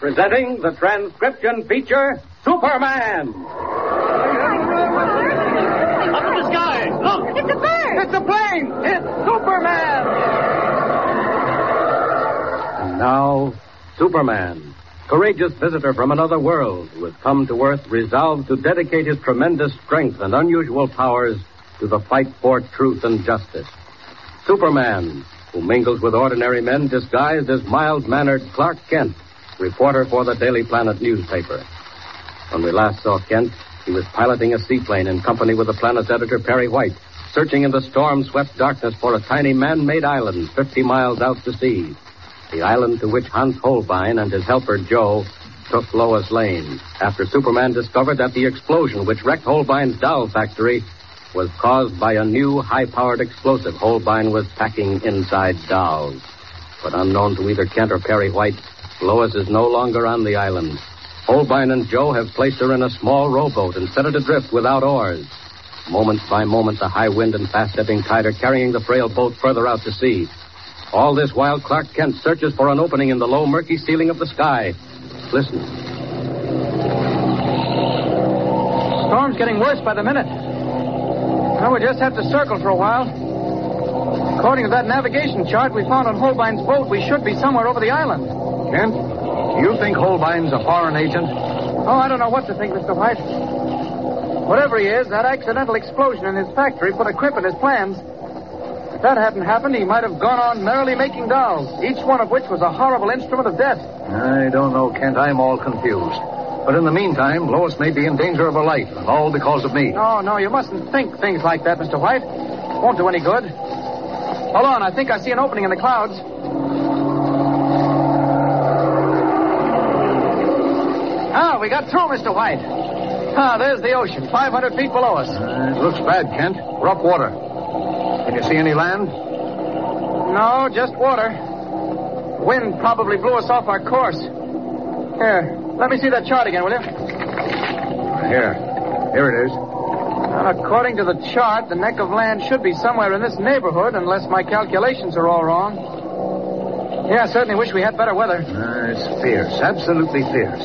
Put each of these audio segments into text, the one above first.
Presenting the transcription feature, Superman. Up in the sky! Look! It's a bird! It's a plane! It's Superman! And now, Superman, courageous visitor from another world who has come to Earth resolved to dedicate his tremendous strength and unusual powers to the fight for truth and justice. Superman, who mingles with ordinary men disguised as mild-mannered Clark Kent reporter for the Daily Planet newspaper. When we last saw Kent, he was piloting a seaplane in company with the Planet's editor, Perry White, searching in the storm-swept darkness for a tiny man-made island 50 miles out to sea. The island to which Hans Holbein and his helper, Joe, took Lois Lane after Superman discovered that the explosion which wrecked Holbein's doll factory was caused by a new high-powered explosive Holbein was packing inside dolls. But unknown to either Kent or Perry White, Lois is no longer on the island. Holbein and Joe have placed her in a small rowboat and set it adrift without oars. Moment by moment, the high wind and fast ebbing tide are carrying the frail boat further out to sea. All this while, Clark Kent searches for an opening in the low, murky ceiling of the sky. Listen. Storm's getting worse by the minute. Well, we just have to circle for a while. According to that navigation chart we found on Holbein's boat, we should be somewhere over the island. Kent, do you think Holbein's a foreign agent? Oh, I don't know what to think, Mr. White. Whatever he is, that accidental explosion in his factory put a crimp in his plans. If that hadn't happened, he might have gone on merrily making dolls, each one of which was a horrible instrument of death. I don't know, Kent. I'm all confused. But in the meantime, Lois may be in danger of her life, and all because of me. No, no, you mustn't think things like that, Mr. White. Won't do any good. Hold on, I think I see an opening in the clouds. Ah, we got through, Mr. White. Ah, there's the ocean, 500 feet below us. Uh, it looks bad, Kent. We're up water. Can you see any land? No, just water. Wind probably blew us off our course. Here, let me see that chart again, will you? Here. Here it is. Well, according to the chart, the neck of land should be somewhere in this neighborhood, unless my calculations are all wrong. Yeah, I certainly wish we had better weather. Uh, it's fierce, absolutely fierce.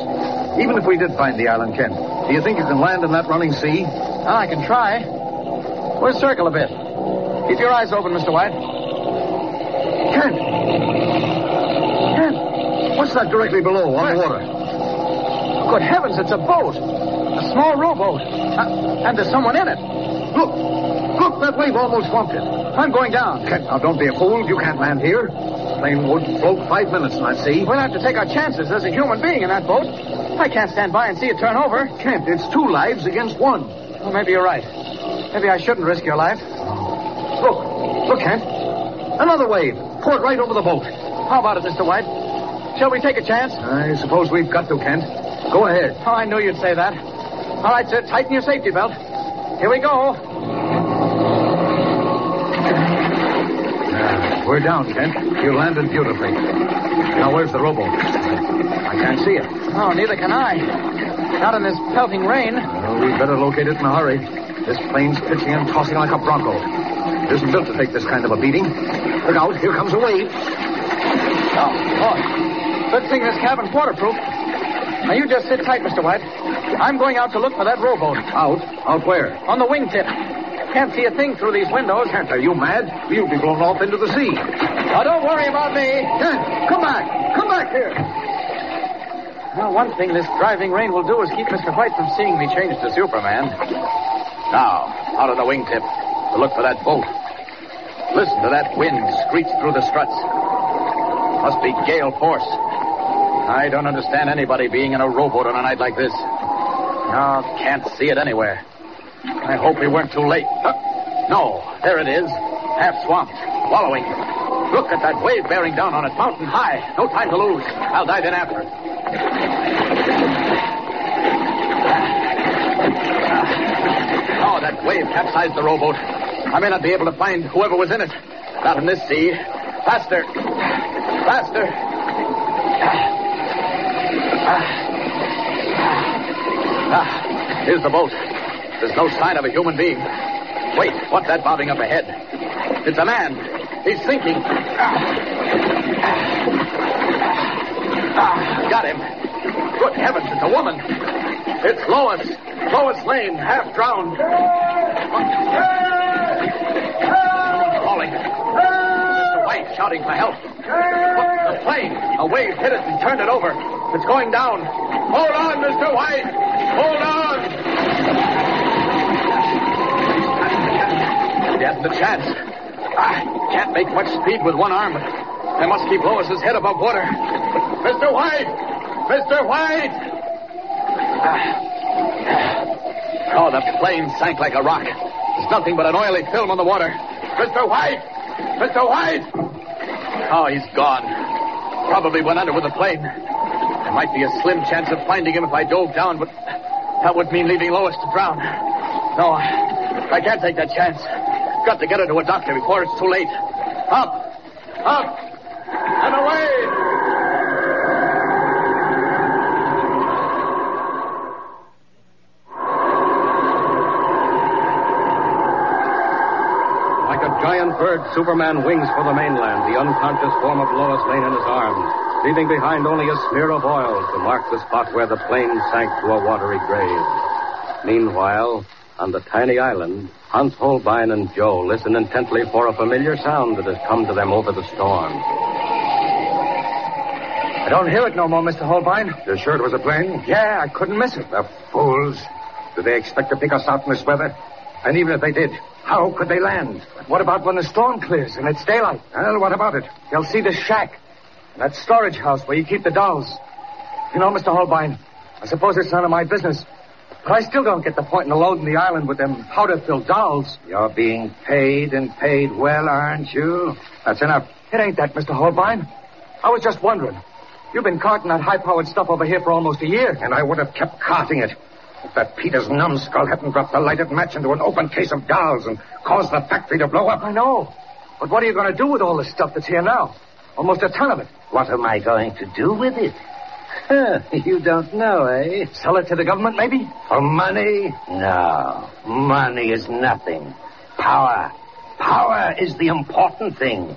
Even if we did find the island, Kent, do you think you can land in that running sea? Well, I can try. We'll circle a bit. Keep your eyes open, Mr. White. Kent! Kent! What's that directly below on the water? Good heavens, it's a boat. A small rowboat. Uh, and there's someone in it. Look! Look, that wave almost swamped it. I'm going down. Kent, now don't be a fool. You can't land here. Plane would float five minutes in that sea. We'll have to take our chances. There's a human being in that boat. I can't stand by and see it turn over. Kent, it's two lives against one. Well, maybe you're right. Maybe I shouldn't risk your life. Look, look, Kent. Another wave. Poured right over the boat. How about it, Mr. White? Shall we take a chance? I suppose we've got to, Kent. Go ahead. Oh, I knew you'd say that. All right, sir, tighten your safety belt. Here we go. Uh, we're down, Kent. You landed beautifully. Now, where's the rowboat? I can't see it. Oh, neither can I. Not in this pelting rain. Well, we'd better locate it in a hurry. This plane's pitching and tossing like a bronco. It isn't built to take this kind of a beating. Look out, here comes a wave. Oh, oh. Good thing this cabin's waterproof. Now, you just sit tight, Mr. White. I'm going out to look for that rowboat. Out? Out where? On the wingtip. Can't see a thing through these windows. Kent, are you mad? You'll be blown off into the sea. Now, don't worry about me. Kent, come back. Come back here. Well, one thing this driving rain will do is keep Mr. White from seeing me change to Superman. Now, out of the wingtip to look for that boat. Listen to that wind screech through the struts. Must be gale force. I don't understand anybody being in a rowboat on a night like this. No, can't see it anywhere. I hope we weren't too late. Huh? No, there it is. Half swamped, wallowing. Look at that wave bearing down on it, mountain high. No time to lose. I'll dive in after it. Ah. Oh, that wave capsized the rowboat. I may not be able to find whoever was in it. Not in this sea. Faster. Faster. Ah, ah. ah. here's the boat. There's no sign of a human being. Wait, what's that bobbing up ahead? It's a man. He's sinking. Ah, got him. Good heavens, it's a woman. It's Lois. Lois Lane, half drowned. Calling. Mr. White shouting for help. The plane. A wave hit it and turned it over. It's going down. Hold on, Mr. White. Hold on. He hasn't a chance. I can't make much speed with one arm. I must keep Lois's head above water. Mr. White! Mr. White! Ah. Oh, the plane sank like a rock. It's nothing but an oily film on the water. Mr. White! Mr. White! Oh, he's gone. Probably went under with the plane. There might be a slim chance of finding him if I dove down, but that would mean leaving Lois to drown. No, I can't take that chance. Got to get her to a doctor before it's too late. Up! Up! And away! Like a giant bird, Superman wings for the mainland, the unconscious form of Lois Lane in his arms, leaving behind only a smear of oil to mark the spot where the plane sank to a watery grave. Meanwhile, on the tiny island, Hans Holbein and Joe listen intently for a familiar sound that has come to them over the storm. I don't hear it no more, Mr. Holbein. You're sure it was a plane? Yeah, I couldn't miss it. The fools. Do they expect to pick us out in this weather? And even if they did, how could they land? What about when the storm clears and it's daylight? Well, what about it? They'll see the shack. That storage house where you keep the dolls. You know, Mr. Holbein, I suppose it's none of my business. But I still don't get the point in loading the island with them powder-filled dolls. You're being paid and paid well, aren't you? That's enough. It ain't that, Mr. Holbein. I was just wondering. You've been carting that high-powered stuff over here for almost a year. And I would have kept carting it if that Peters numbskull hadn't dropped the lighted match into an open case of dolls and caused the factory to blow up. I know. But what are you going to do with all this stuff that's here now? Almost a ton of it. What am I going to do with it? Huh, you don't know, eh? Sell it to the government, maybe? For money? No. Money is nothing. Power. Power is the important thing.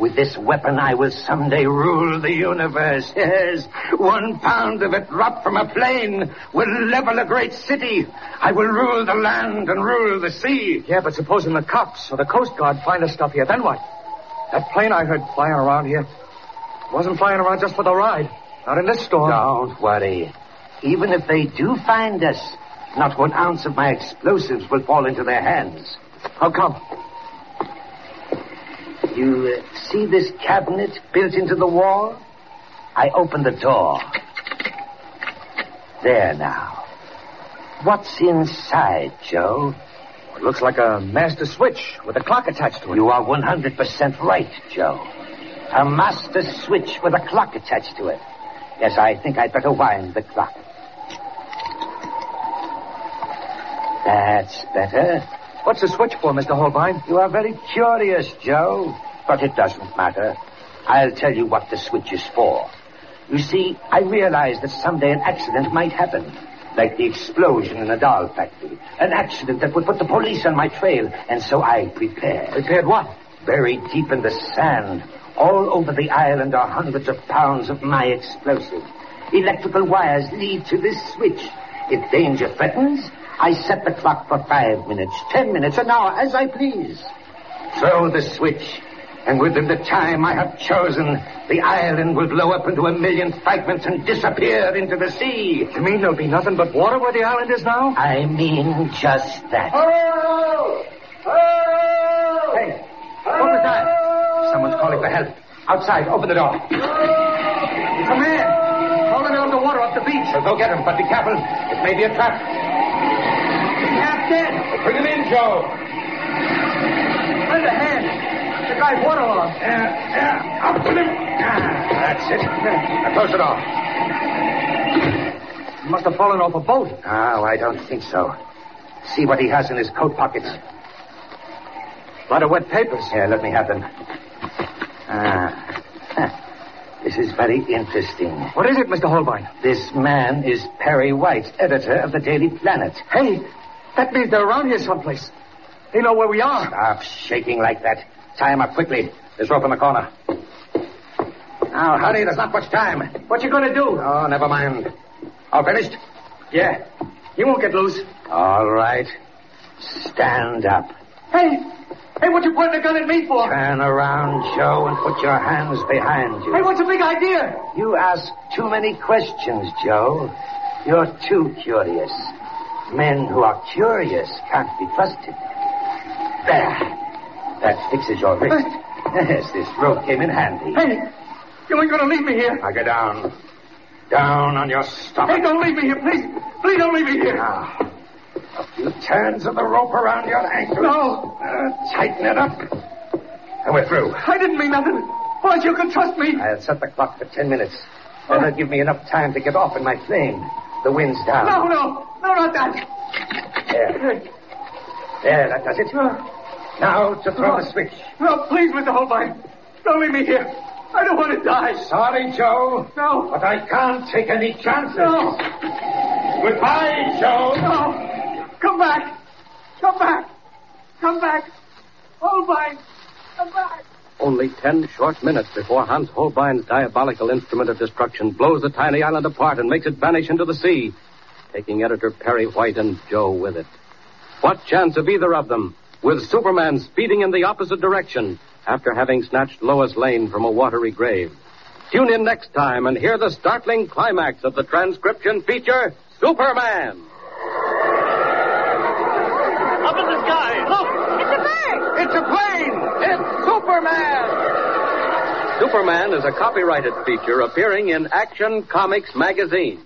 With this weapon, I will someday rule the universe. Yes, one pound of it dropped from a plane will level a great city. I will rule the land and rule the sea. Yeah, but supposing the cops or the Coast Guard find the stuff here, then what? That plane I heard flying around here wasn't flying around just for the ride. Not in this storm. Don't worry. Even if they do find us, not one ounce of my explosives will fall into their hands. How come? You uh, see this cabinet built into the wall? I opened the door. There now. What's inside, Joe? It looks like a master switch with a clock attached to it. You are 100% right, Joe. A master switch with a clock attached to it. Yes, I think I'd better wind the clock. That's better. What's the switch for, Mr. Holbein? You are very curious, Joe. But it doesn't matter. I'll tell you what the switch is for. You see, I realized that someday an accident might happen. Like the explosion in a doll factory. An accident that would put the police on my trail. And so I prepared. Prepared what? Buried deep in the sand, all over the island are hundreds of pounds of my explosive. Electrical wires lead to this switch. If danger threatens, I set the clock for five minutes, ten minutes, an hour, as I please. Throw the switch, and within the time I have chosen, the island will blow up into a million fragments and disappear into the sea. You mean there'll be nothing but water where the island is now? I mean just that. Oh! Oh! Hey, what was that? Someone's calling for help. Outside, open the door. It's a man. Holding underwater off the beach. Well, go get him, but be careful. It may be a trap. He's half dead. Bring him in, Joe. Lend a hand. The guy's waterlogged. Yeah, yeah. Up with him. Ah, that's it. Now close it off. He must have fallen off a boat. Oh, I don't think so. See what he has in his coat pockets. A lot of wet papers. Here, let me have them. Ah. This is very interesting. What is it, Mr. Holbein? This man is Perry White, editor of the Daily Planet. Hey, that means they're around here someplace. They know where we are. Stop shaking like that. Tie him up quickly. There's rope in the corner. Now, hurry, there's not much time. What you gonna do? Oh, never mind. All finished? Yeah. He won't get loose. All right. Stand up. Hey, hey, what you pointing a gun at me for? Turn around, Joe, and put your hands behind you. Hey, what's the big idea? You ask too many questions, Joe. You're too curious. Men who are curious can't be trusted. There. That fixes your wrist. Yes, this rope came in handy. Hey, you ain't gonna leave me here. Now go down. Down on your stomach. Hey, don't leave me here, please. Please don't leave me here. Now, a few turns of the rope around your ankle. No. Uh, tighten it up. And we're through. I didn't mean nothing. Boys, you can trust me. I'll set the clock for ten minutes. That'll give me enough time to get off in my plane. The wind's down. No, no, no, not that. There. There, that does it. Now to throw the switch. No, please, Mr. Holbein. Don't leave me here. I don't want to die. Sorry, Joe. No. But I can't take any chances. No. Goodbye, Joe. No. Come back. Come back. Come back. Holbein. Come back. Only ten short minutes before Hans Holbein's diabolical instrument of destruction blows the tiny island apart and makes it vanish into the sea, taking editor Perry White and Joe with it. What chance of either of them, with Superman speeding in the opposite direction after having snatched Lois Lane from a watery grave? Tune in next time and hear the startling climax of the transcription feature, Superman. Up in the sky. Look. It's a bird! It's a plane! It's Superman! Superman is a copyrighted feature appearing in Action Comics magazine.